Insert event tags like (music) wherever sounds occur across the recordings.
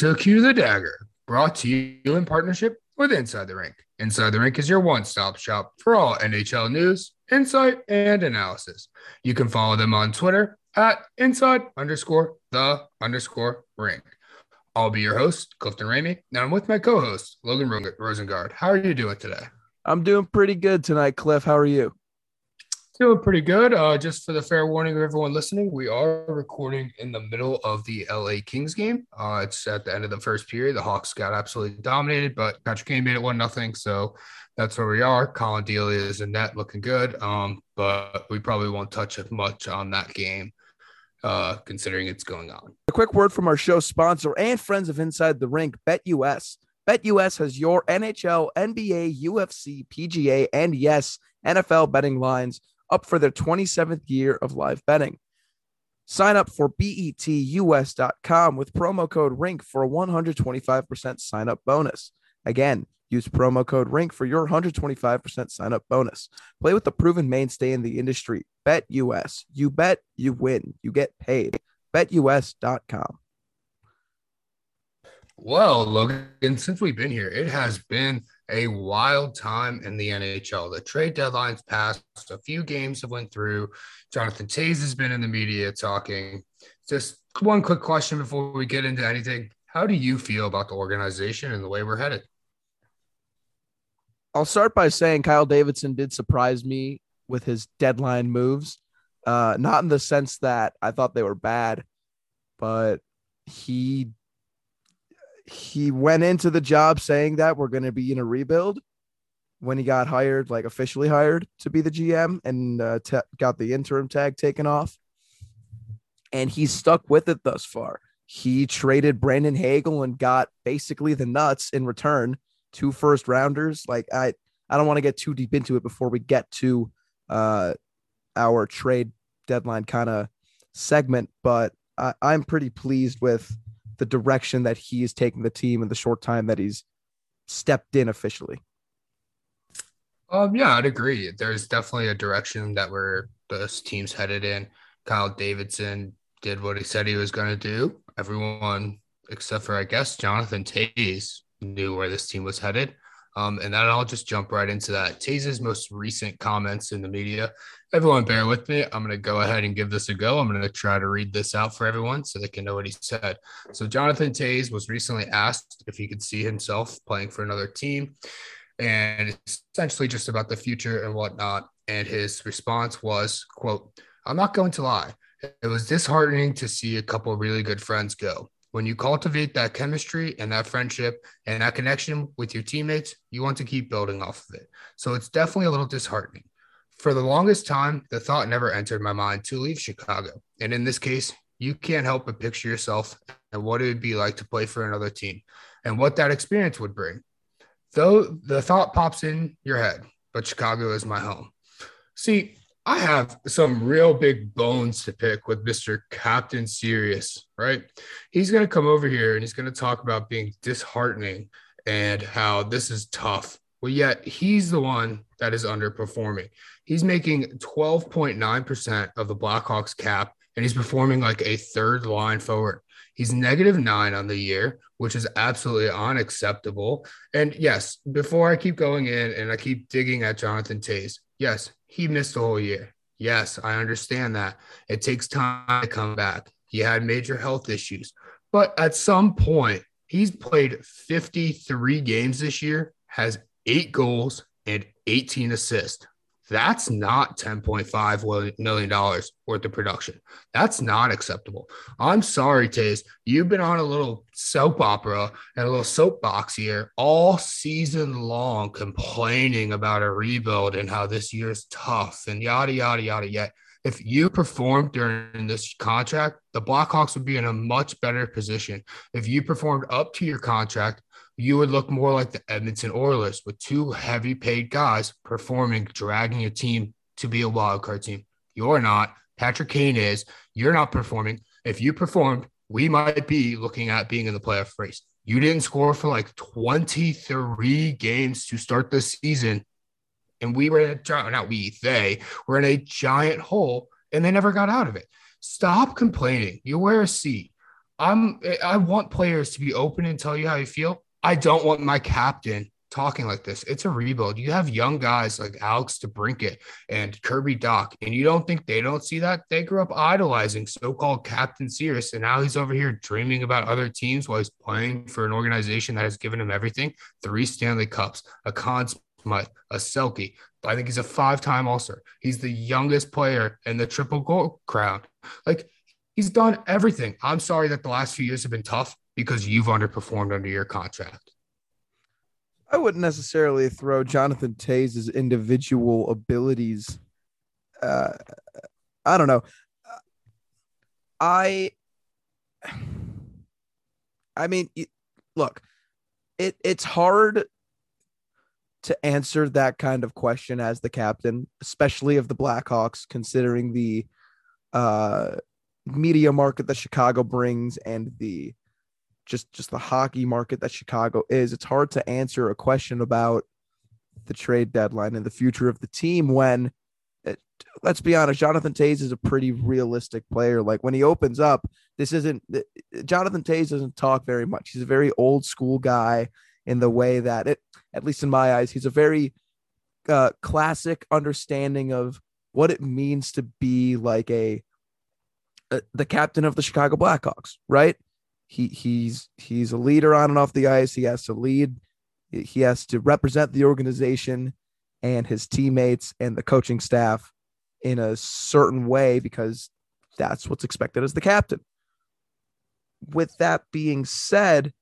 Welcome to Cue the Dagger, brought to you in partnership with Inside the Rink. Inside the Rink is your one stop shop for all NHL news, insight, and analysis. You can follow them on Twitter at inside underscore the underscore rink. I'll be your host, Clifton Ramey, and I'm with my co host, Logan Rosengard. How are you doing today? I'm doing pretty good tonight, Cliff. How are you? Doing pretty good. Uh, just for the fair warning of everyone listening, we are recording in the middle of the LA Kings game. Uh, it's at the end of the first period. The Hawks got absolutely dominated, but Patrick Kane made it one nothing. So that's where we are. Collin Delia is in net, looking good. Um, but we probably won't touch much on that game, uh, considering it's going on. A quick word from our show sponsor and friends of Inside the Rink, BetUS. BetUS has your NHL, NBA, UFC, PGA, and yes, NFL betting lines up for their 27th year of live betting. Sign up for betus.com with promo code RINK for a 125% sign up bonus. Again, use promo code RINK for your 125% sign up bonus. Play with the proven mainstay in the industry. Bet US. You bet, you win, you get paid. BetUS.com. Well, Logan, since we've been here, it has been a wild time in the NHL. The trade deadline's passed. A few games have went through. Jonathan Toews has been in the media talking. Just one quick question before we get into anything. How do you feel about the organization and the way we're headed? I'll start by saying Kyle Davidson did surprise me with his deadline moves. Uh, not in the sense that I thought they were bad, but he he went into the job saying that we're going to be in a rebuild when he got hired, like officially hired to be the GM and uh, got the interim tag taken off. And he's stuck with it thus far. He traded Brandon Hagel and got basically the nuts in return, two first rounders. Like I, I don't want to get too deep into it before we get to uh, our trade deadline kind of segment, but I, I'm pretty pleased with the direction that he is taking the team in the short time that he's stepped in officially. Um, yeah, I'd agree. There's definitely a direction that where this team's headed in. Kyle Davidson did what he said he was going to do. Everyone, except for I guess Jonathan Toews, knew where this team was headed. Um, and then I'll just jump right into that. Toews' most recent comments in the media. Everyone, bear with me. I'm going to go ahead and give this a go. I'm going to try to read this out for everyone so they can know what he said. So, Jonathan Toews was recently asked if he could see himself playing for another team, and essentially just about the future and whatnot. And his response was, "quote I'm not going to lie. It was disheartening to see a couple really good friends go when you cultivate that chemistry and that friendship and that connection with your teammates, you want to keep building off of it. So it's definitely a little disheartening. For the longest time, the thought never entered my mind to leave Chicago. And in this case, you can't help but picture yourself and what it would be like to play for another team and what that experience would bring. Though the thought pops in your head, but Chicago is my home. See, I have some real big bones to pick with Mr. Captain Serious, right? He's going to come over here and he's going to talk about being disheartening and how this is tough. Well, yet he's the one that is underperforming. He's making 12.9% of the Blackhawks cap and he's performing like a third line forward. He's negative nine on the year, which is absolutely unacceptable. And yes, before I keep going in and I keep digging at Jonathan Toews, yes, he missed a whole year. Yes, I understand that. It takes time to come back. He had major health issues. But at some point, he's played 53 games this year, has eight goals and 18 assists. That's not $10.5 million worth of production. That's not acceptable. I'm sorry, Toews. You've been on a little soap opera and a little soapbox here all season long, complaining about a rebuild and how this year's tough and yada, yada, yada. Yet, if you performed during this contract, the Blackhawks would be in a much better position. If you performed up to your contract, you would look more like the Edmonton Oilers with two heavy paid guys performing, dragging a team to be a wild card team. You're not. Patrick Kane is. You're not performing. If you performed, we might be looking at being in the playoff race. You didn't score for like 23 games to start the season. And we were in a not we, they were in a giant hole and they never got out of it. Stop complaining. You wear a C. I'm I want players to be open and tell you how you feel. I don't want my captain talking like this. It's a rebuild. You have young guys like Alex DeBrincat and Kirby Dach, and you don't think they don't see that? They grew up idolizing so-called Captain Serious, and now he's over here dreaming about other teams while he's playing for an organization that has given him everything: three Stanley Cups, a Conn Smythe, a Selke. I think he's a five-time All-Star. He's the youngest player in the Triple Gold Crown. Like he's done everything. I'm sorry that the last few years have been tough because you've underperformed under your contract. I wouldn't necessarily throw Jonathan Toews' individual abilities. Uh, I don't know. I, I mean, look, it it's hard to answer that kind of question as the captain, especially of the Blackhawks, considering the uh, media market that Chicago brings and the just just the hockey market that Chicago is, it's hard to answer a question about the trade deadline and the future of the team when it, let's be honest, Jonathan Toews is a pretty realistic player. Like when he opens up, this isn't eh, eh, Jonathan Toews doesn't talk very much. He's a very old school guy in the way that it, at least in my eyes, he's a very uh, classic understanding of what it means to be like a, a the captain of the Chicago Blackhawks, right? He he's he's a leader on and off the ice. He has to lead. He has to represent the organization and his teammates and the coaching staff in a certain way because that's what's expected as the captain. With that being said,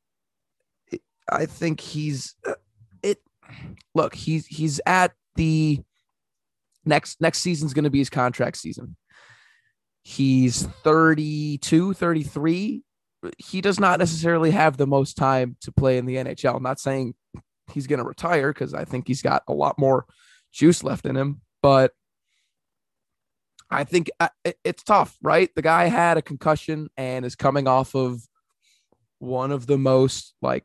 I think he's it. Look, he's he's at the next next season's going to be his contract season. He's 32, 33 he does not necessarily have the most time to play in the NHL. I'm not saying he's going to retire because I think he's got a lot more juice left in him, but I think uh, it's tough, right? The guy had a concussion and is coming off of one of the most like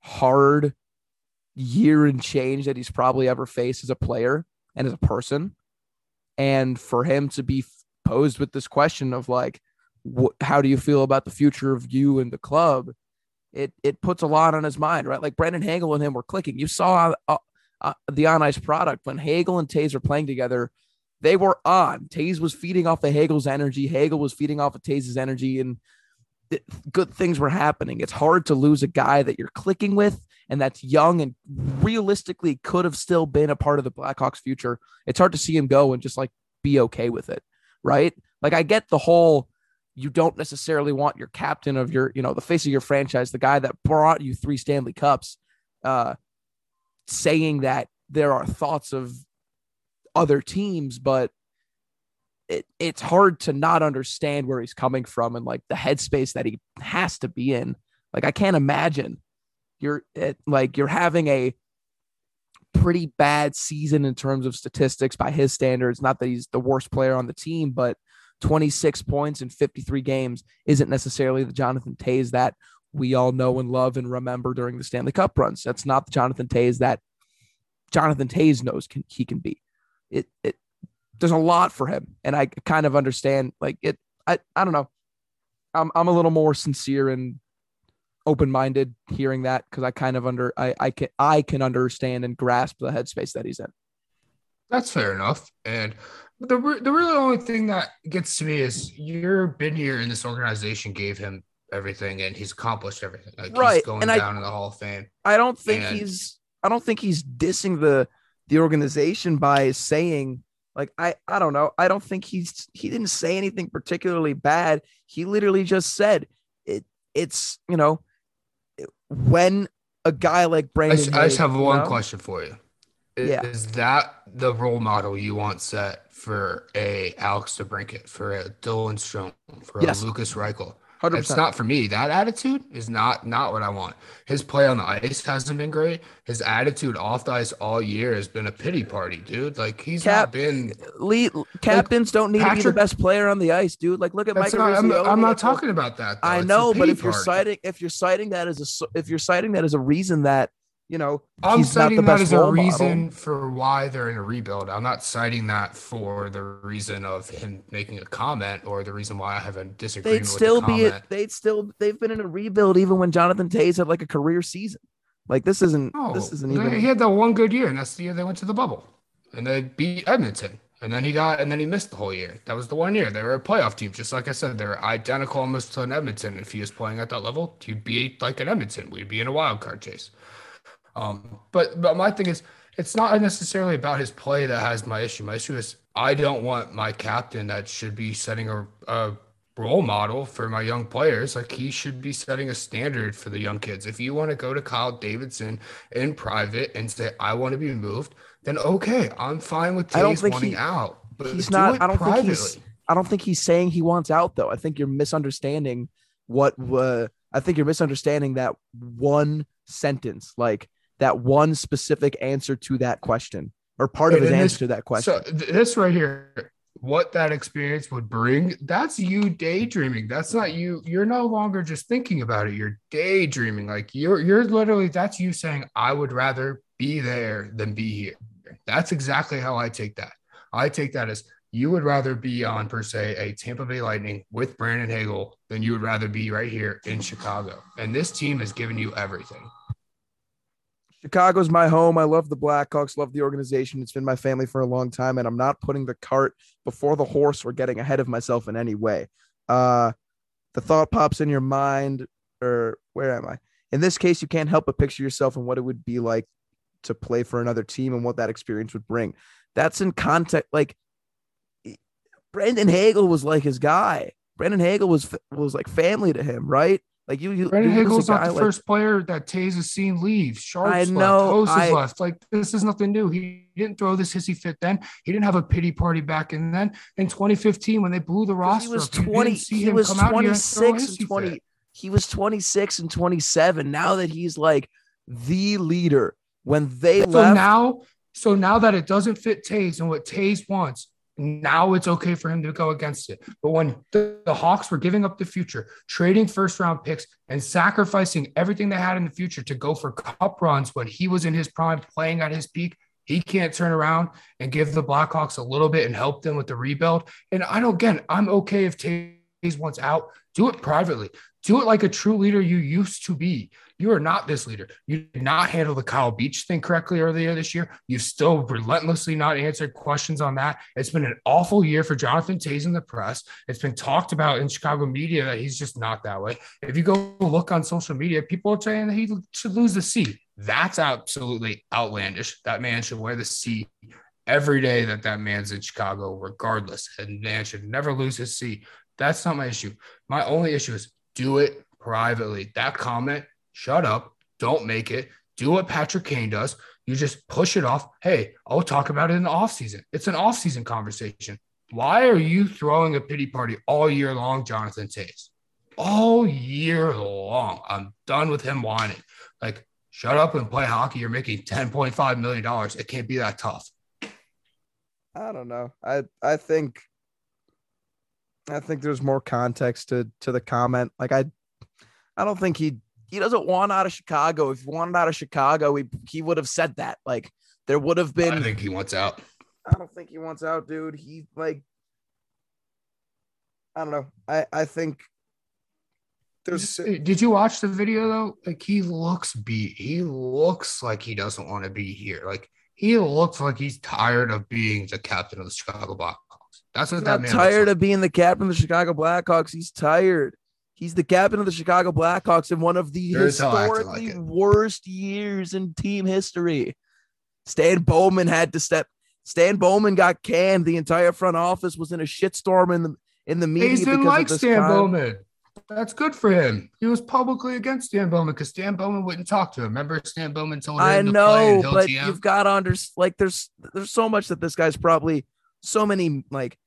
hard year and change that he's probably ever faced as a player and as a person. And for him to be posed with this question of like, wh- how do you feel about the future of you and the club? It it puts a lot on his mind, right? Like Brandon Hagel and him were clicking. You saw uh, uh, the on ice product when Hagel and Toews were playing together. They were on. Toews was feeding off of Hagel's energy. Hagel was feeding off of Toews' energy, and th- good things were happening. It's hard to lose a guy that you're clicking with and that's young and realistically could have still been a part of the Blackhawks' future. It's hard to see him go and just like be okay with it, right? Like I get the whole you don't necessarily want your captain of your, you know, the face of your franchise, the guy that brought you three Stanley Cups, uh, saying that there are thoughts of other teams, but it, it's hard to not understand where he's coming from and like the headspace that he has to be in. Like I can't imagine you're it, like you're having a pretty bad season in terms of statistics by his standards. Not that he's the worst player on the team, but 26 points in 53 games isn't necessarily the Jonathan Toews that we all know and love and remember during the Stanley Cup runs. That's not the Jonathan Toews that Jonathan Toews knows can, he can be. It, it, there's a lot for him, and I kind of understand. Like it, I, I don't know. I'm, I'm a little more sincere and open-minded hearing that because I kind of under, I, I can, I can understand and grasp the headspace that he's in. That's fair enough, and the the really only thing that gets to me is you've been here in this organization gave him everything and he's accomplished everything. Like right. he's going and down I, in the Hall of Fame. I don't think and, he's I don't think he's dissing the the organization by saying like I I don't know. I don't think he's he didn't say anything particularly bad. He literally just said it it's, you know, when a guy like Brandon I just, I just have one know, question for you. Is, yeah. is that the role model you want set for a Alex DeBrincat, for a Dylan Strome, for yes. a Lukas Reichel. 100%. It's not for me. That attitude is not not what I want. His play on the ice hasn't been great. His attitude off the ice all year has been a pity party, dude. Like he's Cap, not been. Lead, captains like, don't need Patrick, to be the best player on the ice, dude. Like look at Mike. Not, I'm, I'm, not oh, talking about that. Though. I know, but if you're citing if you're citing that as a if you're citing that as a reason that you know, I'm he's not the citing that best as a reason model. for why they're in a rebuild. I'm not citing that for the reason of him making a comment or the reason why I have a disagreement They'd still with the be. comment. They'd still. They've been in a rebuild even when Jonathan Toews had like a career season. Like this isn't. No, this isn't even. He had that one good year, and that's the year they went to the bubble, and they beat Edmonton. And then he got, and then he missed the whole year. That was the one year they were a playoff team, just like I said. They're identical almost to an Edmonton. If he was playing at that level, he'd be like an Edmonton. We'd be in a wild card chase. Um, but but my thing is, it's not necessarily about his play that has my issue. My issue is I don't want my captain that should be setting a, a role model for my young players. Like he should be setting a standard for the young kids. If you want to go to Kyle Davidson in private and say I want to be moved, then okay, I'm fine with I don't Toews think wanting he- out. But he's not- I don't think he's- privately. I don't think he's saying he wants out though. I think you're misunderstanding what. Uh, I think you're misunderstanding that one sentence, like that one specific answer to that question, or part of And his in answer this- to that question. So this right here, what that experience would bring, that's you daydreaming. That's not you. You're no longer just thinking about it. You're daydreaming. Like you're you're literally that's you saying, I would rather be there than be here. That's exactly how I take that. I take that as you would rather be on per se a Tampa Bay Lightning with Brandon Hagel than you would rather be right here in Chicago. And this team has given you everything. Chicago's my home. I love the Blackhawks, love the organization. It's been my family for a long time, and I'm not putting the cart before the horse or getting ahead of myself in any way. Uh, the thought pops in your mind, or where am I? In this case, you can't help but picture yourself and what it would be like to play for another team and what that experience would bring. That's in context. Like Brandon Hagel was like his guy. Brandon Hagel was was like family to him, right? Like you, you Brandon not the like- first player that Toews has seen leave. Sharps I left, know, Hose has I- left. Like this is nothing new. He didn't throw this hissy fit then. He didn't have a pity party back in then. In 2015, when they blew the roster, He was you didn't 20. see He was come out here and throw a 26 and 20. fit. He was 26 and 27. Now that he's like the leader, when they So left, now, so now that it doesn't fit Toews and what Toews wants, now it's okay for him to go against it. But when the, the Hawks were giving up the future, trading first round picks, and sacrificing everything they had in the future to go for cup runs when he was in his prime, playing at his peak, he can't turn around and give the Blackhawks a little bit and help them with the rebuild. And I don't again, I'm okay if Toews wants out. Do it privately. Do it like a true leader you used to be. You are not this leader. You did not handle the Kyle Beach thing correctly earlier this year. You've still relentlessly not answered questions on that. It's been an awful year for Jonathan Toews in the press. It's been talked about in Chicago media that he's just not that way. If you go look on social media, people are saying that he should lose the C. That's absolutely outlandish. That man should wear the C every day that that man's in Chicago, regardless. And man should never lose his C. That's not my issue. My only issue is do it privately. That comment, shut up, don't make it. Do what Patrick Kane does. You just push it off. Hey, I'll talk about it in the offseason. It's an offseason conversation. Why are you throwing a pity party all year long, Jonathan Toews? All year long. I'm done with him whining. Like, shut up and play hockey. You're making $10.5 million. It can't be that tough. I don't know. I I think I think there's more context to to the comment. Like I I don't think he he doesn't want out of Chicago. If he wanted out of Chicago, he he would have said that. Like there would have been I think he wants out. I don't think he wants out, dude. He like I don't know. I I think there's Did you watch the video though? Like he looks beat. He looks like he doesn't want to be here. Like he looks like he's tired of being the captain of the Chicago Blackhawks. That's what he's that not man tired looks of being the captain of the Chicago Blackhawks. He's tired. He's the captain of the Chicago Blackhawks in one of the Sure as hell acting historically like worst years in team history. Stan Bowman had to step. Stan Bowman got canned. The entire front office was in a shitstorm in the in the like. media Hayes didn't like Stan con- Bowman. That's good for him. He was publicly against Stan Bowman because Stan Bowman wouldn't talk to him. Remember, Stan Bowman told him I to know, in but GM? you've got to understand. like there's there's so much that this guy's probably so many like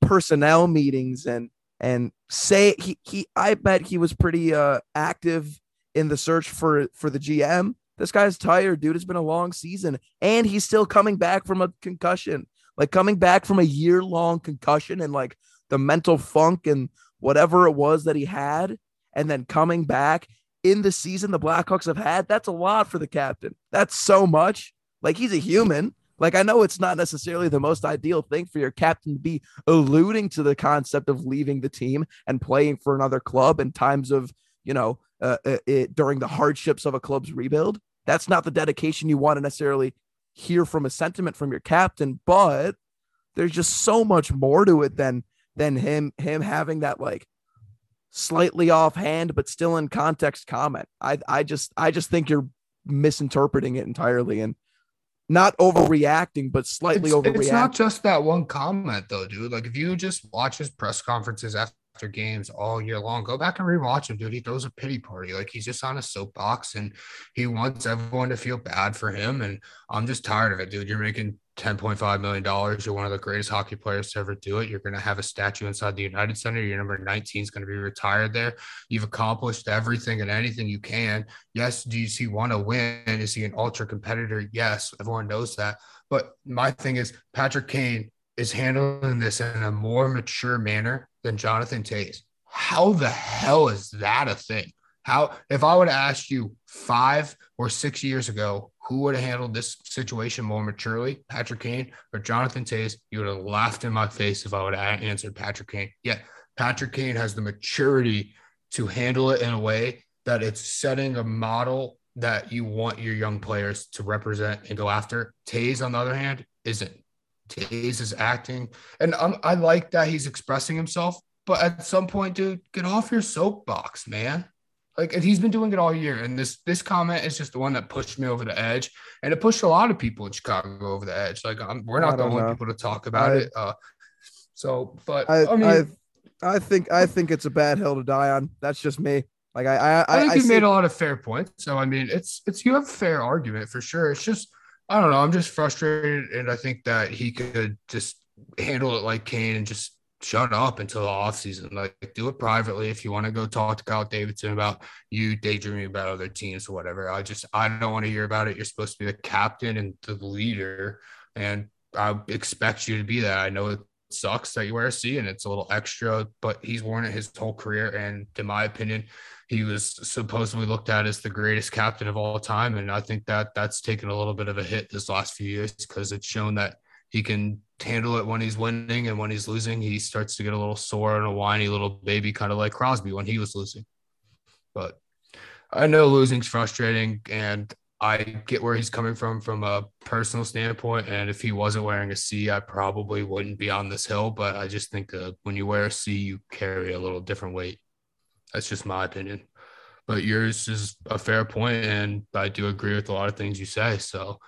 personnel meetings and and say he he I bet he was pretty uh active in the search for for the GM. This guy's tired, dude. It's been a long season and he's still coming back from a concussion. Like coming back from a year long concussion and like the mental funk and whatever it was that he had and then coming back in the season the Blackhawks have had, that's a lot for the captain. That's so much. Like he's a human. Like I know it's not necessarily the most ideal thing for your captain to be alluding to the concept of leaving the team and playing for another club in times of, you know, uh, uh it, during the hardships of a club's rebuild. That's not the dedication you want to necessarily hear from a sentiment from your captain, but there's just so much more to it than than him him having that like slightly offhand but still in context comment. I I just I just think you're misinterpreting it entirely and not overreacting, but slightly it's, overreacting. It's not just that one comment though, dude. Like if you just watch his press conferences after games all year long, go back and rewatch him, dude. He throws a pity party. Like he's just on a soapbox and he wants everyone to feel bad for him. And I'm just tired of it, dude. You're making $10.5 million. You're one of the greatest hockey players to ever do it. You're going to have a statue inside the United Center. Your number 19 is going to be retired there. You've accomplished everything and anything you can. Yes, do you see want to win? Is he an ultra competitor? Yes, everyone knows that. But my thing is, Patrick Kane is handling this in a more mature manner than Jonathan Toews. How the hell is that a thing? How, if I would have asked you five or six years ago, who would have handled this situation more maturely, Patrick Kane or Jonathan Toews? You would have laughed in my face if I would have answered Patrick Kane. Yet Patrick Kane has the maturity to handle it in a way that it's setting a model that you want your young players to represent and go after. Toews, on the other hand, isn't. Toews is acting, and I'm, I like that he's expressing himself. But at some point, dude, get off your soapbox, man. Like and he's been doing it all year, and this this comment is just the one that pushed me over the edge, and it pushed a lot of people in Chicago over the edge. Like I'm, we're not the only know. people to talk about I, it. Uh, so, but I, I mean, I, I, think I think it's a bad hill to die on. That's just me. Like I, I, I think you made a lot of fair points. So I mean, it's it's you have a fair argument for sure. It's just I don't know. I'm just frustrated, and I think that he could just handle it like Kane and just shut up until the offseason. Like do it privately if you want to go talk to Kyle Davidson about you daydreaming about other teams or whatever. I just I don't want to hear about it. You're supposed to be the captain and the leader, and I expect you to be that. I know it sucks that you wear a C and it's a little extra, but he's worn it his whole career. And in my opinion, he was supposedly looked at as the greatest captain of all time. And I think that that's taken a little bit of a hit this last few years because it's shown that he can handle it when he's winning and when he's losing, he starts to get a little sore and a whiny little baby, kind of like Crosby when he was losing. But I know losing's frustrating and I get where he's coming from from a personal standpoint. And if he wasn't wearing a C, I probably wouldn't be on this hill. But I just think that when you wear a C, you carry a little different weight. That's just my opinion. But yours is a fair point, and I do agree with a lot of things you say. So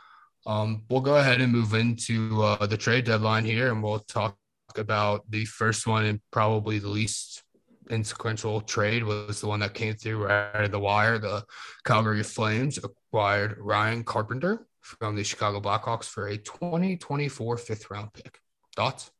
um, we'll go ahead and move into uh, the trade deadline here, and we'll talk about the first one and probably the least insequential trade was the one that came through right out of the wire. The Calgary Flames acquired Ryan Carpenter from the Chicago Blackhawks for a 2024 fifth round pick. Thoughts?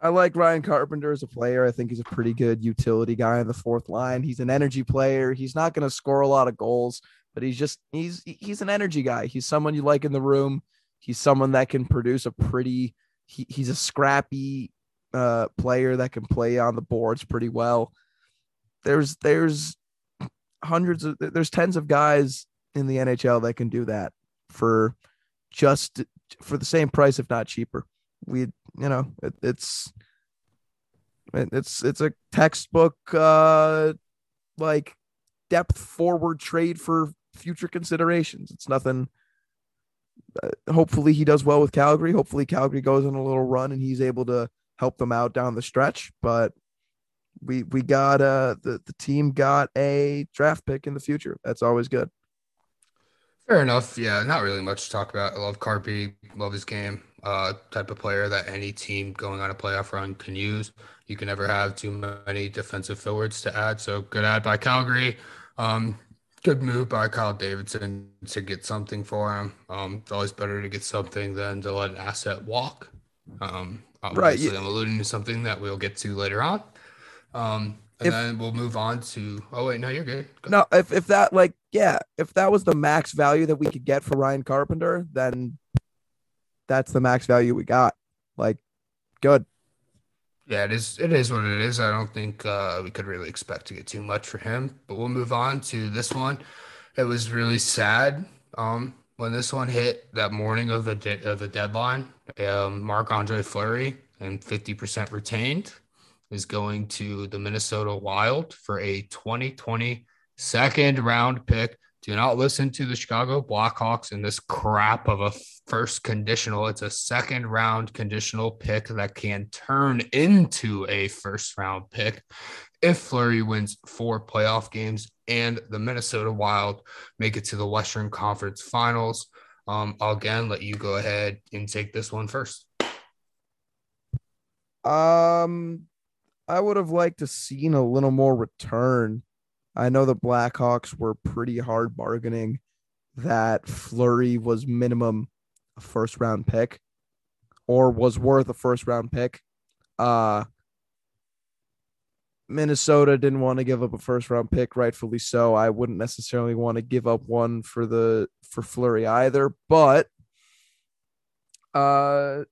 I like Ryan Carpenter as a player. I think he's a pretty good utility guy in the fourth line. He's an energy player. He's not going to score a lot of goals, but he's just he's he's an energy guy. He's someone you like in the room. He's someone that can produce a pretty. He, he's a scrappy uh, player that can play on the boards pretty well. There's there's hundreds of there's tens of guys in the NHL that can do that for just for the same price, if not cheaper. We you know it, it's it's it's a textbook uh like depth forward trade for future considerations. It's nothing. Uh, hopefully, he does well with Calgary. Hopefully, Calgary goes on a little run and he's able to help them out down the stretch. But we we got uh the the team got a draft pick in the future. That's always good. Fair enough. Yeah, not really much to talk about. I love Carpy, love his game. Uh, type of player that any team going on a playoff run can use. You can never have too many defensive forwards to add. So good ad by Calgary. Um, good move by Kyle Davidson to get something for him. Um, it's always better to get something than to let an asset walk. Um, right. Yeah. I'm alluding to something that we'll get to later on. Um, and if, then we'll move on to. Oh wait, no, you're good. Go. No, if if that like yeah, if that was the max value that we could get for Ryan Carpenter, then that's the max value we got. Like, good. Yeah, it is. It is what it is. I don't think uh, we could really expect to get too much for him. But we'll move on to this one. It was really sad um, when this one hit that morning of the de- of the deadline. Um, Marc Andre Fleury and fifty percent retained is going to the Minnesota Wild for a 2020 second round pick. Do not listen to the Chicago Blackhawks in this crap of a first conditional. It's a second round conditional pick that can turn into a first round pick if Fleury wins four playoff games and the Minnesota Wild make it to the Western Conference Finals. Um, I'll again let you go ahead and take this one first. Um, I would have liked to seen a little more return I know the Blackhawks were pretty hard bargaining that Fleury was minimum a first round pick or was worth a first round pick. Uh Minnesota didn't want to give up a first round pick, rightfully so. I wouldn't necessarily want to give up one for the for Fleury either, but uh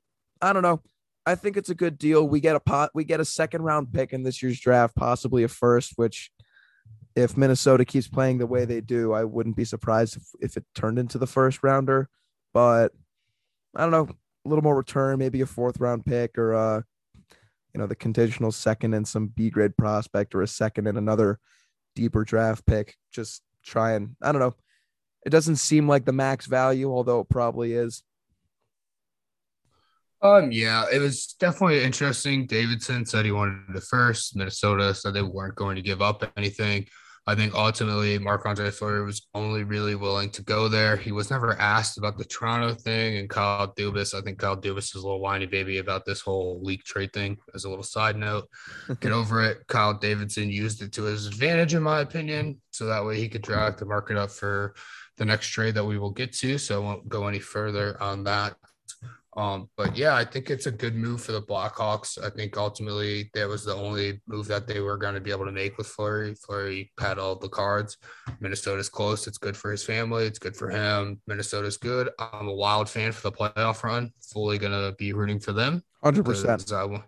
I don't know. I think it's a good deal. We get a pot we get a second round pick in this year's draft, possibly a first, which if Minnesota keeps playing the way they do, I wouldn't be surprised if, if it turned into the first rounder. But I don't know, a little more return, maybe a fourth round pick or uh, you know, the conditional second and some B grade prospect or a second and another deeper draft pick. Just try and I don't know. It doesn't seem like the max value, although it probably is. Um, yeah, it was definitely interesting. Davidson said he wanted the first. Minnesota said they weren't going to give up anything. I think ultimately Marc Andre Fleury was only really willing to go there. He was never asked about the Toronto thing and Kyle Dubas. I think Kyle Dubas is a little whiny baby about this whole leak trade thing. As a little side note, (laughs) get over it. Kyle Davidson used it to his advantage, in my opinion, so that way he could drag the market up for the next trade that we will get to. So I won't go any further on that. Um, but yeah, I think it's a good move for the Blackhawks. I think ultimately that was the only move that they were going to be able to make with Fleury. Fleury had all the cards. Minnesota's close. It's good for his family. It's good for him. Minnesota's good. I'm a wild fan for the playoff run. Fully going to be rooting for them. 100%. Uh,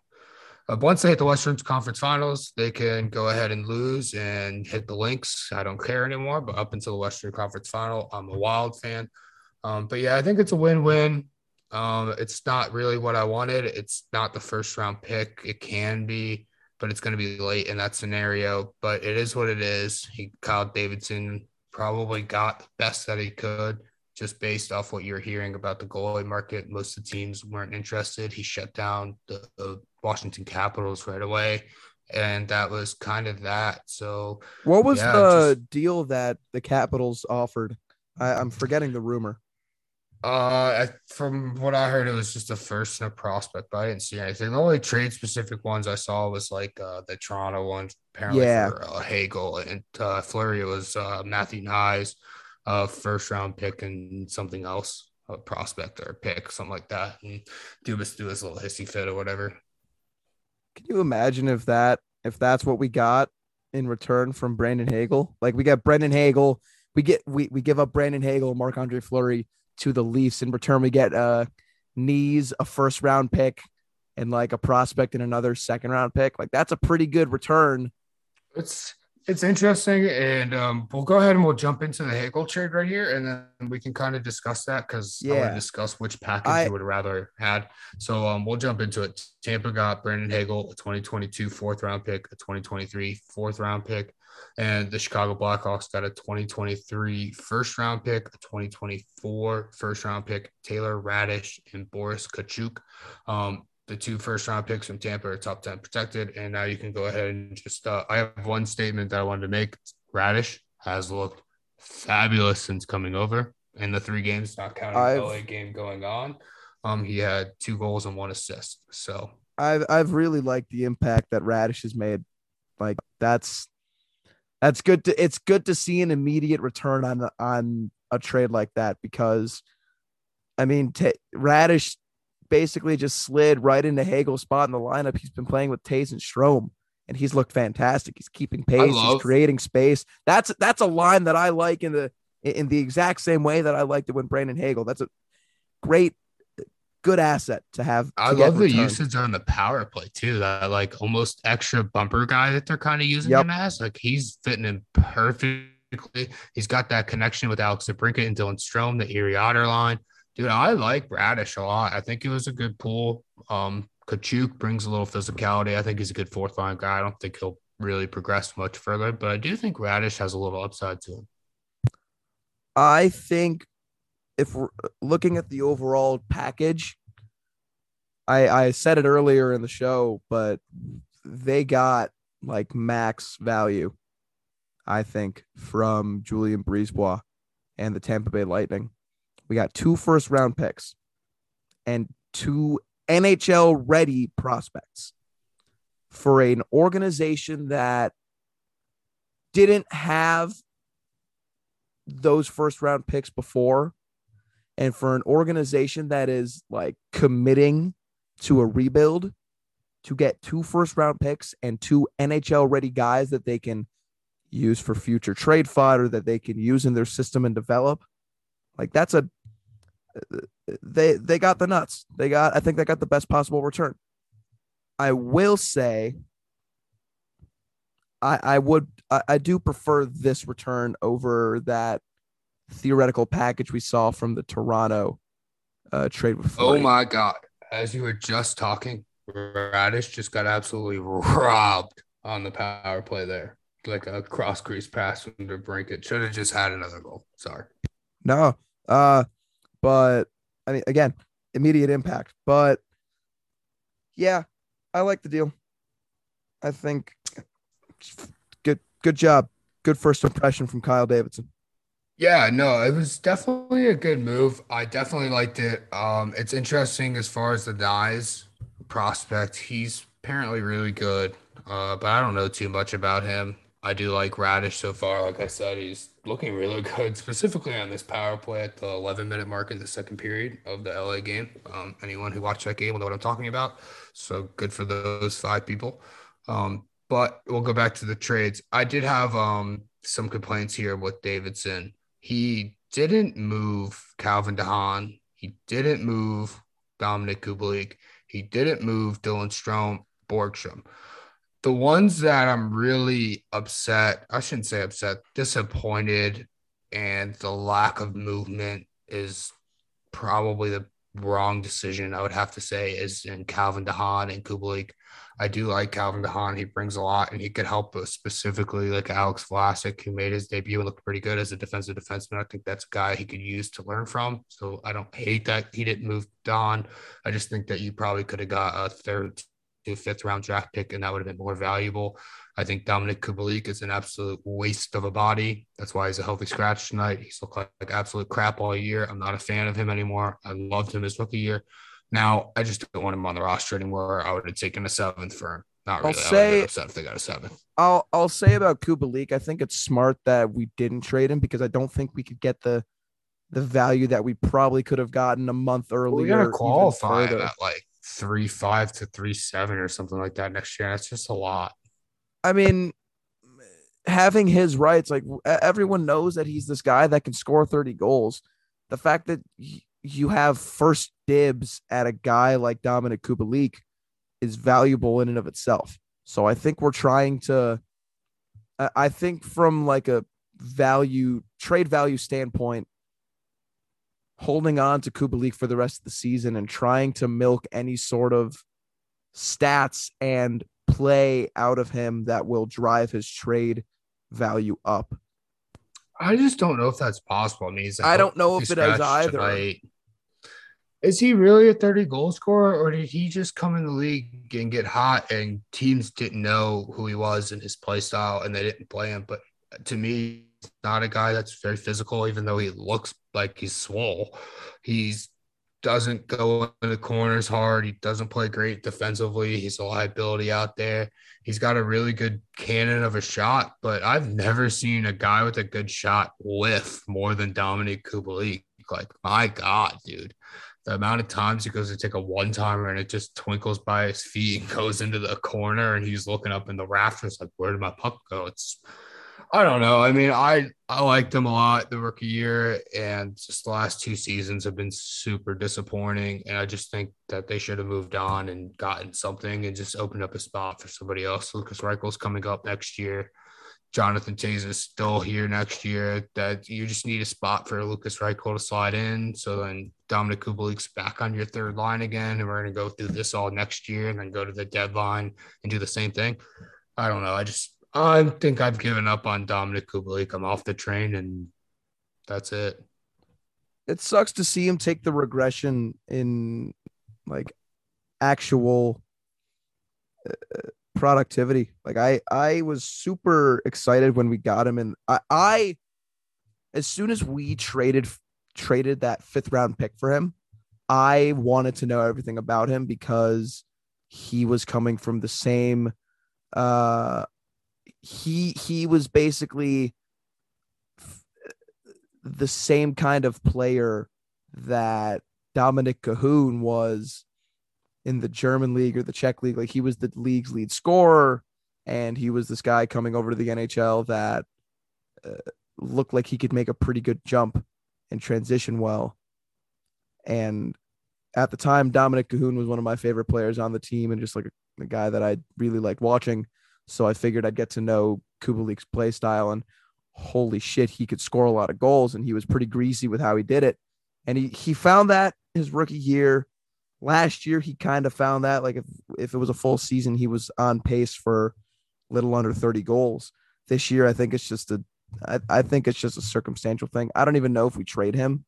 uh, once they hit the Western Conference Finals, they can go ahead and lose and hit the links. I don't care anymore. But up until the Western Conference Final, I'm a Wild fan. Um, but yeah, I think it's a win-win. Um, it's not really what I wanted. It's not the first round pick. It can be, but it's going to be late in that scenario. But it is what it is. He Kyle Davidson probably got the best that he could just based off what you're hearing about the goalie market. Most of the teams weren't interested. He shut down the, the Washington Capitals right away. And that was kind of that. So, what was yeah, the just, deal that the Capitals offered? I, I'm forgetting the rumor. Uh, from what I heard, it was just a first and a prospect, but I didn't see anything. The only trade specific ones I saw was like uh, the Toronto ones, apparently yeah. for uh, Hagel and uh, Fleury. It was uh, Matthew Knies, uh, first round pick, and something else, a prospect or a pick, something like that. And Dubas do his little hissy fit or whatever. Can you imagine if that if that's what we got in return from Brandon Hagel? Like we got Brandon Hagel, we get we we give up Brandon Hagel, Marc Andre Fleury to the Leafs. In return, we get uh Knies, a first round pick, and like a prospect and another second round pick. Like that's a pretty good return. It's it's interesting, and um, we'll go ahead and we'll jump into the Hagel trade right here, and then we can kind of discuss that because yeah. I want to discuss which package I, you would rather had. So um, we'll jump into it. Tampa got Brandon Hagel, a 2022 fourth round pick, a 2023 fourth round pick, and the Chicago Blackhawks got a 2023 first round pick, a 2024 first round pick, Taylor Raddysh and Boris Katchouk. Um, the two first round picks from Tampa are top 10 protected. And now you can go ahead and just, uh, I have one statement that I wanted to make. Raddysh has looked fabulous since coming over in the three games, not counting I've, the LA game going on. Um, he had two goals and one assist. So I've, I've really liked the impact that Raddysh has made. Like that's, that's good to, it's good to see an immediate return on, on a trade like that because I mean, t- Raddysh basically just slid right into Hagel's spot in the lineup. He's been playing with Toews and Strome, and he's looked fantastic. He's keeping pace. Love- he's creating space. That's that's a line that I like in the in the exact same way that I liked it when Brandon Hagel. That's a great good asset to have. I to love the usage on the power play too. That like almost extra bumper guy that they're kind of using Yep. him as. Like he's fitting in perfectly. He's got that connection with Alex DeBrincat and Dylan Strome, the Erie Otter line. Dude, I like Raddysh a lot. I think it was a good pull. Um, Katchouk brings a little physicality. I think he's a good fourth line guy. I don't think he'll really progress much further, but I do think Raddysh has a little upside to him. I think if we're uh, looking at the overall package, I I said it earlier in the show, but they got like max value, I think, from Julien BriseBois and the Tampa Bay Lightning. We got two first round picks and two NHL ready prospects for an organization that didn't have those first round picks before and for an organization that is like committing to a rebuild to get two first round picks and two NHL ready guys that they can use for future trade fodder that they can use in their system and develop like that's a they they got the nuts. They got i think they got the best possible return. I will say i i would i, I do prefer this return over that theoretical package we saw from the toronto uh trade with Oh my god! As you were just talking, Raddysh just got absolutely robbed on the power play there. Like a cross crease pass from DeBrincat. Should have just had another goal. Sorry. No. Uh but I mean again, immediate impact. But yeah, I like the deal. I think good good job. Good first impression from Kyle Davidson. Yeah, no, it was definitely a good move. I definitely liked it. Um, it's interesting as far as the Knies prospect. He's apparently really good, uh, but I don't know too much about him. I do like Raddysh so far. Like I said, he's looking really good, specifically on this power play at the 11 minute mark in the second period of the LA game. Um, anyone who watched that game will know what I'm talking about. So good for those five people. Um, but we'll go back to the trades. I did have um, some complaints here with Davidson. He didn't move Calvin DeHaan. He didn't move Dominic Kubalik. He didn't move Dylan Strome, Borgstrom. The ones that I'm really upset, I shouldn't say upset, disappointed, and the lack of movement is probably the wrong decision. I would have to say is in Calvin DeHaan and Kubalik. I do like Calvin DeHaan. He brings a lot, and he could help us specifically like Alex Vlasic, who made his debut and looked pretty good as a defensive defenseman. I think that's a guy he could use to learn from. So I don't hate that he didn't move Don. I just think that you probably could have got a third to fifth round draft pick, and that would have been more valuable. I think Dominic Kubalik is an absolute waste of a body. That's why he's a healthy scratch tonight. He's looked like, like absolute crap all year. I'm not a fan of him anymore. I loved him his rookie year. Now I just don't want him on the roster anymore. I would have taken a seventh for him. Not I'll really. I would have say- upset if they got a seventh. I'll I'll say about Kubalik, I think it's smart that we didn't trade him because I don't think we could get the the value that we probably could have gotten a month earlier. We gotta qualify him further. at like three five to three seven or something like that next year. That's just a lot. I mean, having his rights, like everyone knows that he's this guy that can score 30 goals. The fact that you have first dibs at a guy like Dominic Kubalik is valuable in and of itself. So I think we're trying to, I think from like a value, trade value standpoint, holding on to Kubalik for the rest of the season and trying to milk any sort of stats and play out of him that will drive his trade value up. I just don't know if that's possible. I mean, I don't know if it is either. tonight. Is he really a 30 goal scorer, or did he just come in the league and get hot and teams didn't know who he was and his play style and they didn't play him? But to me, not a guy that's very physical, even though he looks like he's swole. He's doesn't go in the corners hard. He doesn't play great defensively. He's a liability out there. He's got a really good cannon of a shot, but I've never seen a guy with a good shot whiff more than Dominic Kubalik. Like, my God, dude. The amount of times he goes to take a one timer and it just twinkles by his feet and goes into the corner and he's looking up in the rafters like, where did my puck go? It's I don't know. I mean, I I liked him a lot the rookie year, and just the last two seasons have been super disappointing. And I just think that they should have moved on and gotten something and just opened up a spot for somebody else. Lukas Reichel's coming up next year. Jonathan Toews is still here next year. That you just need a spot for Lukas Reichel to slide in. So then Dominic Kubalik's back on your third line again, and we're gonna go through this all next year, and then go to the deadline and do the same thing. I don't know. I just I think I've given up on Dominik Kubalik. I'm off the train, and that's it. It sucks to see him take the regression in like actual uh, productivity. Like I, I was super excited when we got him, and I, I, as soon as we traded traded that fifth round pick for him, I wanted to know everything about him because he was coming from the same uh he he was basically the same kind of player that Dominik Kahun was in the German league or the Czech league. Like he was the league's lead scorer, and he was this guy coming over to the NHL that uh, looked like he could make a pretty good jump and transition well. And at the time, Dominik Kahun was one of my favorite players on the team, and just like a, a guy that I really liked watching. So I figured I'd get to know Kubalik's play style and holy shit, he could score a lot of goals and he was pretty greasy with how he did it. And he he found that his rookie year. Last year he kind of found that like if if it was a full season, he was on pace for little under 30 goals. This year, I think it's just a I, I think it's just a circumstantial thing. I don't even know if we trade him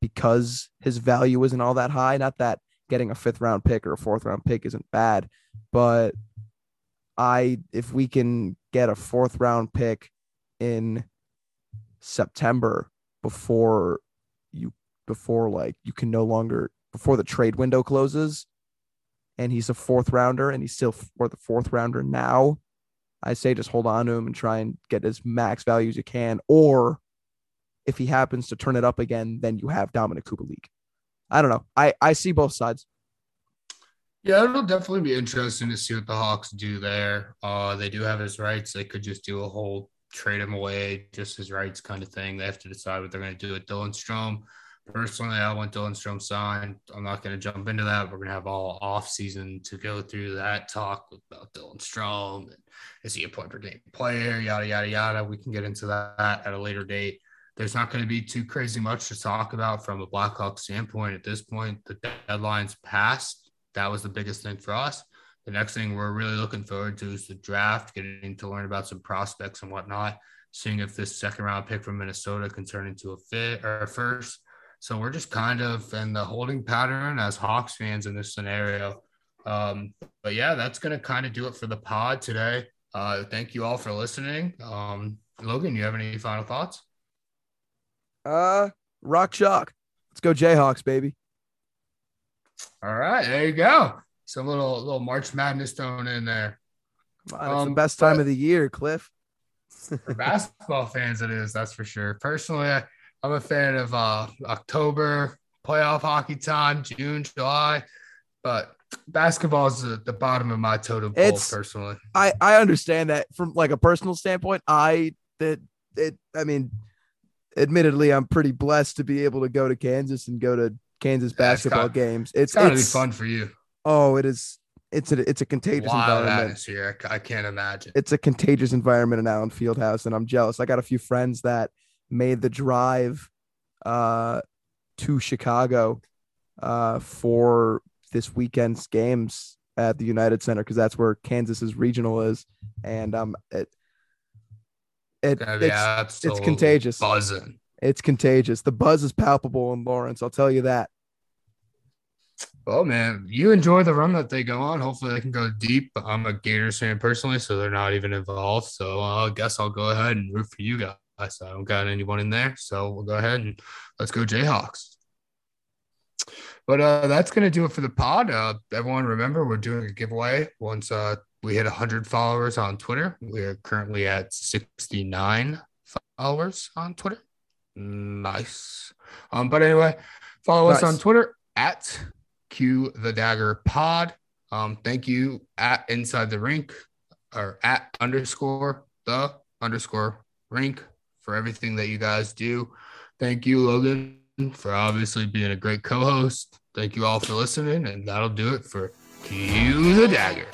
because his value isn't all that high. Not that getting a fifth round pick or a fourth round pick isn't bad, but I if we can get a fourth round pick in September before you before like you can no longer before the trade window closes and he's a fourth rounder and he's still for the fourth rounder now i say just hold on to him and try and get as max value as you can or if he happens to turn it up again then you have Dominik Kubalik i don't know. I i see both sides yeah, it'll definitely be interesting to see what the Hawks do there. Uh, they do have his rights. They could just do a whole trade him away, just his rights kind of thing. They have to decide what they're going to do with Dylan Strome. Personally, I want Dylan Strome signed. I'm not going to jump into that. We're going to have all off season to go through that talk about Dylan Strome. And is he a point per game player? Yada yada yada. We can get into that at a later date. There's not going to be too crazy much to talk about from a Blackhawk standpoint at this point. The deadline's passed that was the biggest thing for us. The next thing we're really looking forward to is the draft, getting to learn about some prospects and whatnot, seeing if this second round pick from Minnesota can turn into a fit or a first. So we're just kind of in the holding pattern as Hawks fans in this scenario. Um, but yeah, that's going to kind of do it for the pod today. Uh, thank you all for listening. Um, Logan, you have any final thoughts? Uh, Rock Chalk. Let's go Jayhawks, baby. All right, there you go. Some little little March Madness thrown in there. On, it's um, the best time of the year, Cliff. (laughs) for basketball fans, it is. That's for sure. Personally, I, am a fan of uh, October playoff hockey time, June, July, but basketball is the, the bottom of my totem pole. It's, personally, I I understand that from like a personal standpoint. I that it. I mean, admittedly, I'm pretty blessed to be able to go to Kansas and go to Kansas basketball it's games. It's, it's gotta be fun for you. Oh, it is. It's a it's a contagious Wild environment. atmosphere. I can't imagine. It's a contagious environment in Allen Fieldhouse, and I'm jealous. I got a few friends that made the drive uh, to Chicago uh, for this weekend's games at the United Center because that's where Kansas's regional is, and um, it it it's, it's contagious. Buzzing. It's contagious. The buzz is palpable in Lawrence. I'll tell you that. Well, man, you enjoy the run that they go on. Hopefully, they can go deep. I'm a Gators fan personally, so they're not even involved. So I guess I'll go ahead and root for you guys. I don't got anyone in there, so we'll go ahead and let's go Jayhawks. But uh, that's gonna do it for the pod. Uh, everyone, remember we're doing a giveaway once uh, we hit 100 followers on Twitter. We are currently at 69 followers on Twitter. Nice. Um, but anyway, follow nice. us on Twitter at Cue the Dagger Pod. Um, thank you at Inside the Rink or at underscore the underscore rink for everything that you guys do. Thank you, Logan, for obviously being a great co-host. Thank you all for listening, and that'll do it for Cue the Dagger.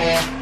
Yeah. (laughs)